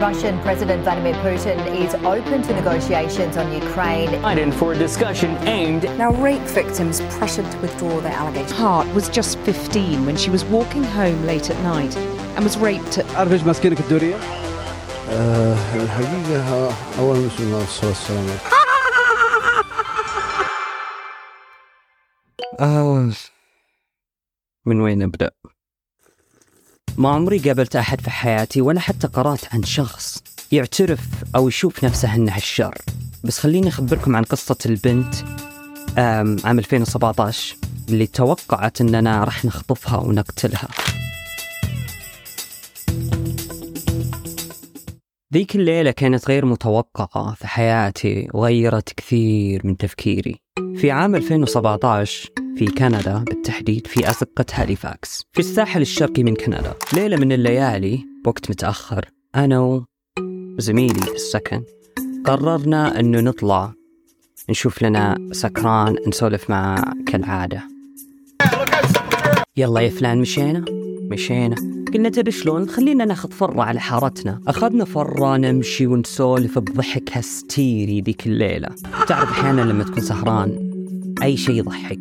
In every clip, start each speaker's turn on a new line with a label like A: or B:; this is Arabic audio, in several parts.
A: Russian President Vladimir Putin is open to negotiations on Ukraine.
B: Biden for a discussion aimed.
C: Now, rape victims pressured to withdraw their allegations.
D: Hart was just 15 when she was walking home late at night and was raped at.
E: عارف ايش ماسكينك الدوريه؟ أه الحقيقه اولا بسم الله والصلاه والسلام عليكم
B: آه من وين أبدأ؟ ما عمري قابلت أحد في حياتي ولا حتى قرأت عن شخص يعترف أو يشوف نفسه إنه الشر. بس خليني أخبركم عن قصة البنت عام 2017 اللي توقعت إننا راح نخطفها ونقتلها. ذيك الليلة كانت غير متوقعة في حياتي وغيرت كثير من تفكيري. في عام 2017 في كندا بالتحديد في أزقة هاليفاكس في الساحل الشرقي من كندا. ليلة من الليالي بوقت متأخر أنا وزميلي السكن قررنا أنه نطلع نشوف لنا سكران نسولف معه كالعادة. يلا يا فلان مشينا؟ مشينا. قلنا تبي شلون؟ خلينا ناخذ فرة على حارتنا. أخذنا فرة نمشي ونسولف بضحك هستيري ذيك الليلة. تعرف أحيانا لما تكون سهران أي شيء يضحك.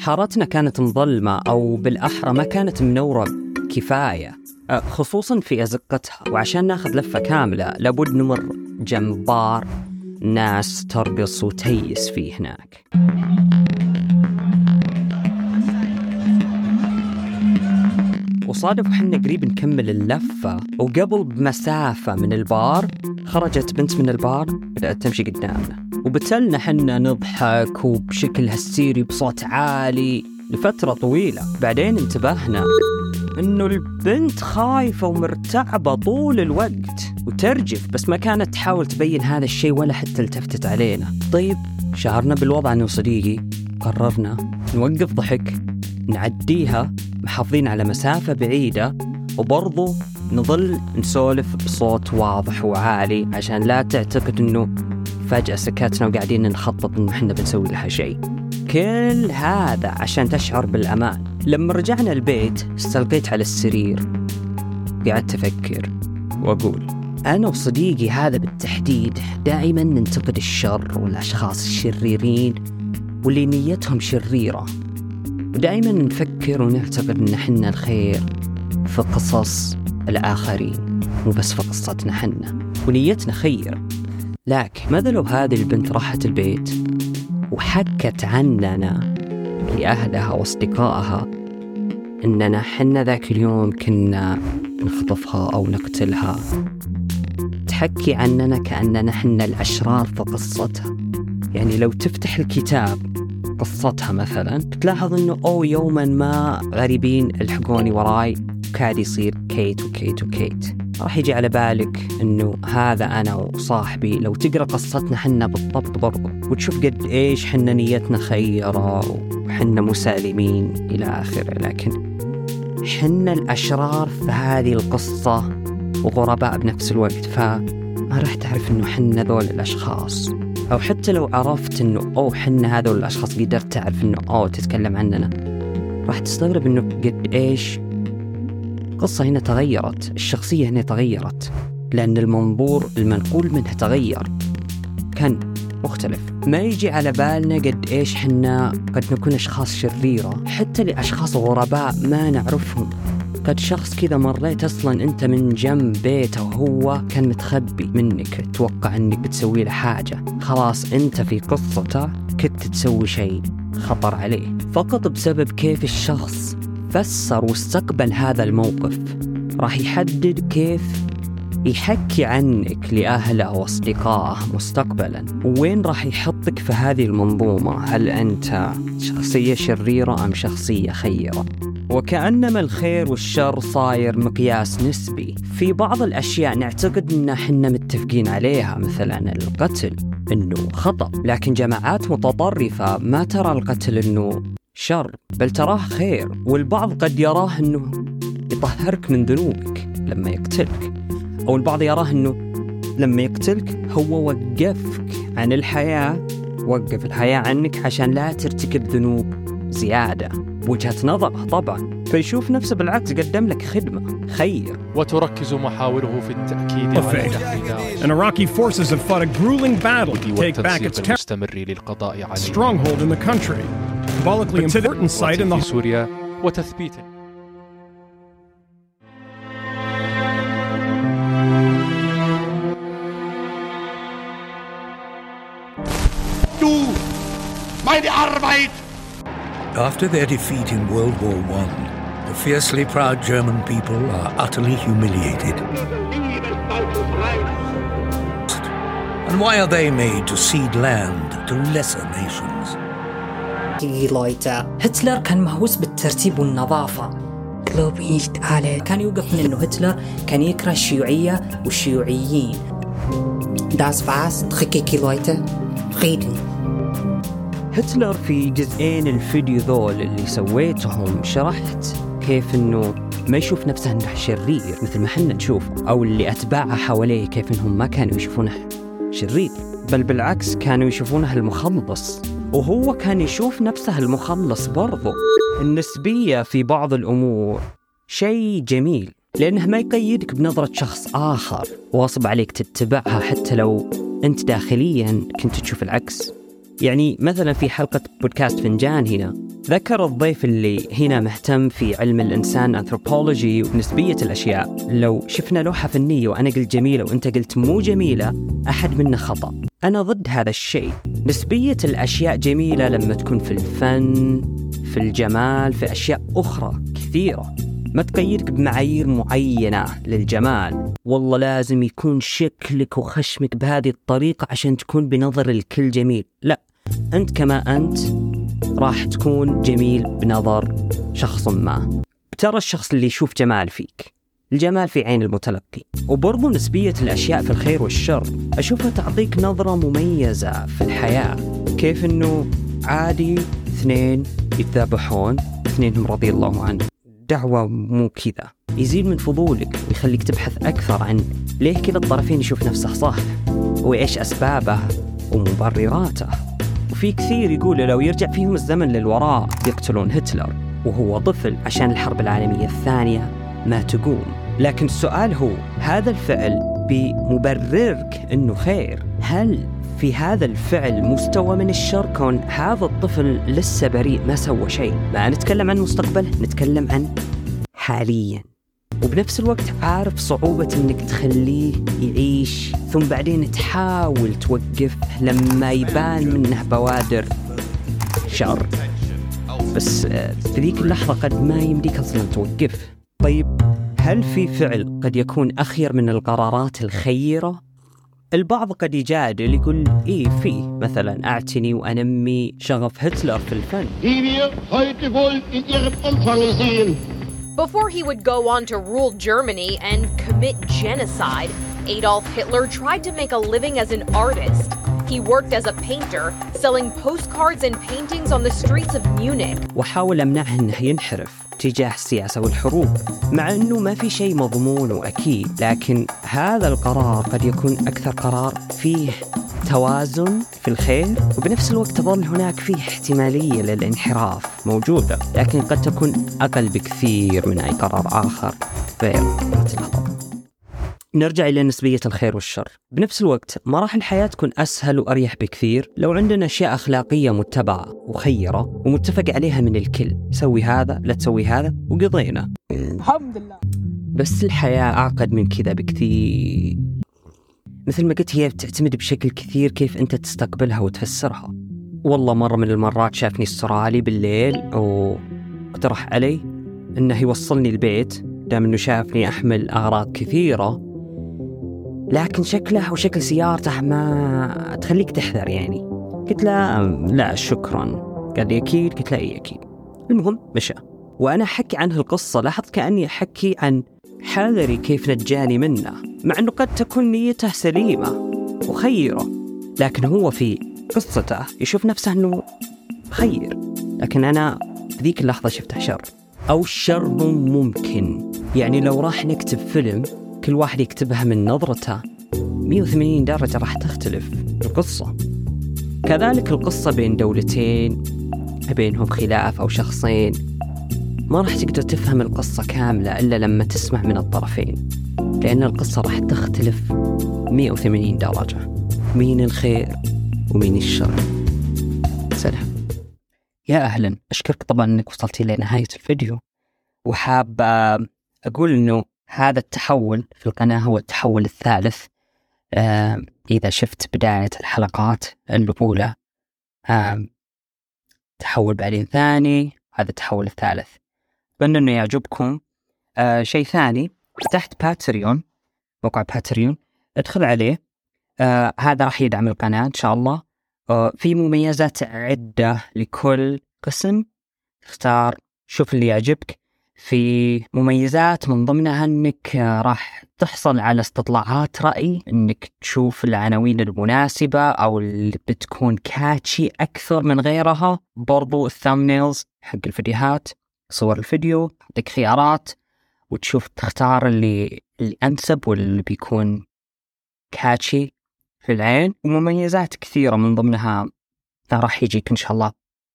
B: حارتنا كانت مظلمة أو بالأحرى ما كانت منورة كفاية خصوصا في أزقتها. وعشان ناخذ لفة كاملة لابد نمر جنب بار ناس ترقص وتيس فيه هناك. وصادف وحنا قريب نكمل اللفة وقبل بمسافة من البار خرجت بنت من البار بدأت تمشي قدامنا. وبتلنا حنا نضحك وبشكل هستيري بصوت عالي لفترة طويلة. بعدين انتبهنا إنه البنت خايفة ومرتعبة طول الوقت وترجف بس ما كانت تحاول تبين هذا الشيء ولا حتى التفتت علينا. طيب شعرنا بالوضع إنه صديقي قررنا نوقف ضحك نعديها محافظين على مسافة بعيدة وبرضو نظل نسولف بصوت واضح وعالي عشان لا تعتقد إنه فجأة سكتنا وقاعدين نخطط إنه إحنا بنسوي لها شيء. كل هذا عشان تشعر بالأمان. لما رجعنا البيت استلقيت على السرير. قعدت أفكر وأقول أنا وصديقي هذا بالتحديد دائما ننتقد الشر والأشخاص الشريرين واللي نيتهم شريرة. ودائما نفكر ونعتقد إن إحنا الخير في قصص الآخرين مو بس في قصتنا حنا ونيتنا خير. لكن ماذا لو هذه البنت راحت البيت وحكت عننا لأهلها وأصدقائها إننا حنا ذاك اليوم كنا نخطفها أو نقتلها. تحكي عننا كأننا حنا الأشرار في قصتها. يعني لو تفتح الكتاب قصتها مثلا بتلاحظ إنه أو يوما ما غريبين الحقوني وراي كاد يصير كيت وكيت وكيت. راح يجي على بالك إنه هذا أنا وصاحبي لو تقرأ قصتنا حنا بالضبط برضو وتشوف قد إيش حنا نيتنا خيرة وحنا مسالمين إلى آخره. لكن حنا الأشرار في هذه القصة وغرباء بنفس الوقت فما راح تعرف إنه حنا ذول الأشخاص. أو حتى لو عرفت إنه أوه حنا هذول الأشخاص قدرت تعرف إنه أوه تتكلم عننا راح تستغرب إنه قد إيش القصة هنا تغيرت الشخصية هنا تغيرت لأن المنظور المنقول منها تغير كان مختلف. ما يجي على بالنا قد إيش حنا قد نكون أشخاص شريرة حتى لأشخاص غرباء ما نعرفهم. قد شخص كذا مريت أصلا أنت من جنب بيته وهو كان متخبي منك توقع أنك بتسوي له حاجة. خلاص أنت في قصته كنت تسوي شيء خطر عليه. فقط بسبب كيف الشخص فسر واستقبل هذا الموقف. راح يحدد كيف يحكي عنك لأهله وأصدقائه مستقبلا. وين راح يحطك في هذه المنظومة؟ هل أنت شخصية شريرة أم شخصية خيرة؟ وكأنما الخير والشر صاير مقياس نسبي. في بعض الأشياء نعتقد أن حنا متفقين عليها مثلا القتل أنه خطأ. لكن جماعات متطرفة ما ترى القتل أنه شر بل تراه خير والبعض قد يراه أنه يطهرك من ذنوبك لما يقتلك. أو البعض يراه أنه لما يقتلك هو وقفك عن الحياة وقف الحياة عنك عشان لا ترتكب ذنوب زيادة. بوجهة نظره طبعا. فيشوف نفسه بالعكس قدم لك خدمة خير.
F: وتركز محاوله في التأكيد على
G: And Iraqi forces have fought a grueling battle to take back its
F: المستمر للقضاء عليه.
G: stronghold in the country, symbolically important site in
F: في
G: the
F: سوريا وتثبيت
H: After their defeat in World War I, the fiercely proud German people are utterly humiliated. And why are they made to cede land to lesser nations?
I: لايتا هتلر كان مهووس بالترتيب والنظافة. كان يوقف من انه هتلر كان يكره الشيوعية والشيوعيين. داس فاس تخكيكي لايتا خيدني
B: هتلر في جزئين الفيديو ذول اللي سويتهم شرحت كيف إنه ما يشوف نفسه إنه شرير مثل ما حنا نشوفه أو اللي أتباعه حواليه كيف إنهم ما كانوا يشوفونه شرير. بل بالعكس كانوا يشوفونه المخلص. وهو كان يشوف نفسه المخلص برضو. النسبية في بعض الأمور شيء جميل لأنه ما يقيدك بنظرة شخص آخر واصب عليك تتبعها حتى لو أنت داخليا كنت تشوف العكس. يعني مثلا في حلقة بودكاست فنجان هنا ذكر الضيف اللي هنا مهتم في علم الإنسان أنثروبولوجي ونسبية الأشياء. لو شفنا لوحة فنية وأنا قلت جميلة وأنت قلت مو جميلة أحد منا خطأ. أنا ضد هذا الشيء. نسبية الأشياء جميلة لما تكون في الفن في الجمال في أشياء أخرى كثيرة. ما تقيدك بمعايير معينة للجمال. والله لازم يكون شكلك وخشمك بهذه الطريقة عشان تكون بنظر الكل جميل. لا أنت كما أنت. راح تكون جميل بنظر شخص ما. ترى الشخص اللي يشوف جمال فيك الجمال في عين المتلقي. وبرضو نسبية الأشياء في الخير والشر أشوفها تعطيك نظرة مميزة في الحياة. كيف أنه عادي اثنين يتذابحون اثنينهم رضي الله عنه. دعوة مو كذا. يزيد من فضولك ويخليك تبحث أكثر عن ليه كذا الطرفين يشوف نفسه صح وإيش أسبابه ومبرراته. وفي كثير يقولوا لو يرجع فيهم الزمن للوراء يقتلون هتلر وهو طفل عشان الحرب العالمية الثانية ما تقوم. لكن السؤال هو هذا الفعل بمبررك إنه خير؟ هل في هذا الفعل مستوى من الشر كون هذا الطفل لسه بريء ما سوى شيء؟ ما نتكلم عن مستقبله نتكلم عن حاليا. وبنفس الوقت عارف صعوبة إنك تخليه يعيش ثم بعدين تحاول توقف لما يبان منه بوادر شر. بس آه، في ذيك اللحظة قد ما يمديك أصلا توقف. طيب هل في فعل قد يكون أخير من القرارات الخيرة؟ البعض قد يجادل يقول إيه فيه مثلا أعتني وأنمي شغف هتلر في الفن.
J: Before he would go on to rule Germany and commit genocide, Adolf Hitler tried to make a living as an artist. He worked as a painter, selling postcards and paintings on the streets of Munich.
B: وحاول أمنعه أنه ينحرف تجاه السياسة والحروب مع أنه ما في شيء مضمون وأكيد لكن هذا القرار قد يكون أكثر قرار فيه توازن في الخير وبنفس الوقت تظل هناك فيه احتمالية للانحراف موجودة لكن قد تكون أقل بكثير من أي قرار آخر غير نرجع إلى نسبية الخير والشر. بنفس الوقت مراحل الحياة تكون أسهل وأريح بكثير. لو عندنا أشياء أخلاقية متبعة وخيرة ومتفق عليها من الكل سوي هذا لا تسوي هذا وقضينا.
K: الحمد لله.
B: بس الحياة أعقد من كذا بكثير. مثل ما قلت هي بتعتمد بشكل كثير كيف أنت تستقبلها وتفسرها. والله مرة من المرات شافني السرالي بالليل واقترح علي أنه يوصلني البيت دام أنه شافني أحمل أغراض كثيرة. لكن شكله وشكل سيارته ما تخليك تحذر يعني. قلت له لا شكرا. قال لي أكيد؟ قلت له إي أكيد. المهم مشى. وأنا أحكي عنه القصة لاحظت كأني أحكي عن حذري كيف نجاني منه مع أنه قد تكون نيته سليمة وخيرة لكن هو في قصته يشوف نفسه أنه خير. لكن أنا في ذيك اللحظة شفته شر. أو شر ممكن. يعني لو راح نكتب فيلم كل واحد يكتبها من نظرته. 180 درجة راح تختلف القصة. كذلك القصة بين دولتين بينهم خلاف أو شخصين. ما راح تقدر تفهم القصة كاملة إلا لما تسمع من الطرفين لأن القصة راح تختلف 180 درجة. مين الخير ومين الشر. سلام. يا أهلا أشكرك طبعا أنك وصلتي لنهاية الفيديو. وحاب أقول أنه هذا التحول في القناة هو التحول الثالث آه، إذا شفت بداية الحلقات الأولى. آه، تحول بعدين ثاني هذا التحول الثالث. أتمنى أنه يعجبكم آه شيء ثاني فتحت باتريون موقع باتريون ادخل عليه. آه هذا راح يدعم القناة إن شاء الله. آه في مميزات عدة لكل قسم. اختار شوف اللي يعجبك. في مميزات من ضمنها إنك آه، راح تحصل على استطلاعات رأي إنك تشوف العناوين المناسبة أو اللي بتكون catchy أكثر من غيرها. برضو ال thumbnails حق الفيديوهات صور الفيديو عندك خيارات وتشوف تختار اللي الأنسب واللي بيكون catchy في العين. ومميزات كثيرة من ضمنها راح يجيك إن شاء الله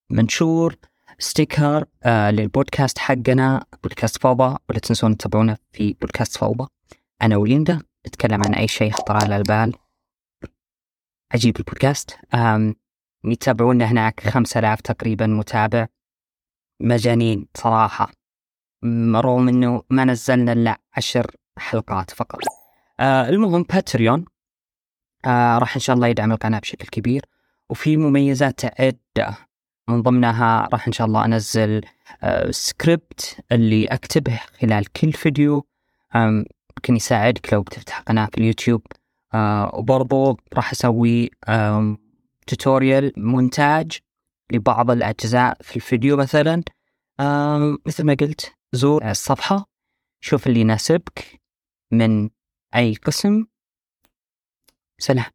B: منشور. sticker آه للبودكاست حقنا بودكاست فوضى ولا تنسون تتابعونا في بودكاست فوضى. أنا وليندا نتكلم عن أي شيء خطر على البال. عجيب البودكاست. يتابعونا هناك خمسة آلاف تقريبا متابع. مجانين صراحة. رغم إنه ما نزلنا إلا عشر حلقات فقط. آه المهم باتريون آه راح إن شاء الله يدعم القناة بشكل كبير. وفي مميزات عدة من ضمنها راح إن شاء الله أنزل آه سكريبت اللي أكتبه خلال كل فيديو. ممكن يساعدك لو بتفتح قناة في اليوتيوب. آه وبرضو راح أسوي توتوريال مونتاج لبعض الأجزاء في الفيديو مثلا. آه مثل ما قلت زور الصفحة شوف اللي يناسبك من أي قسم. سلام.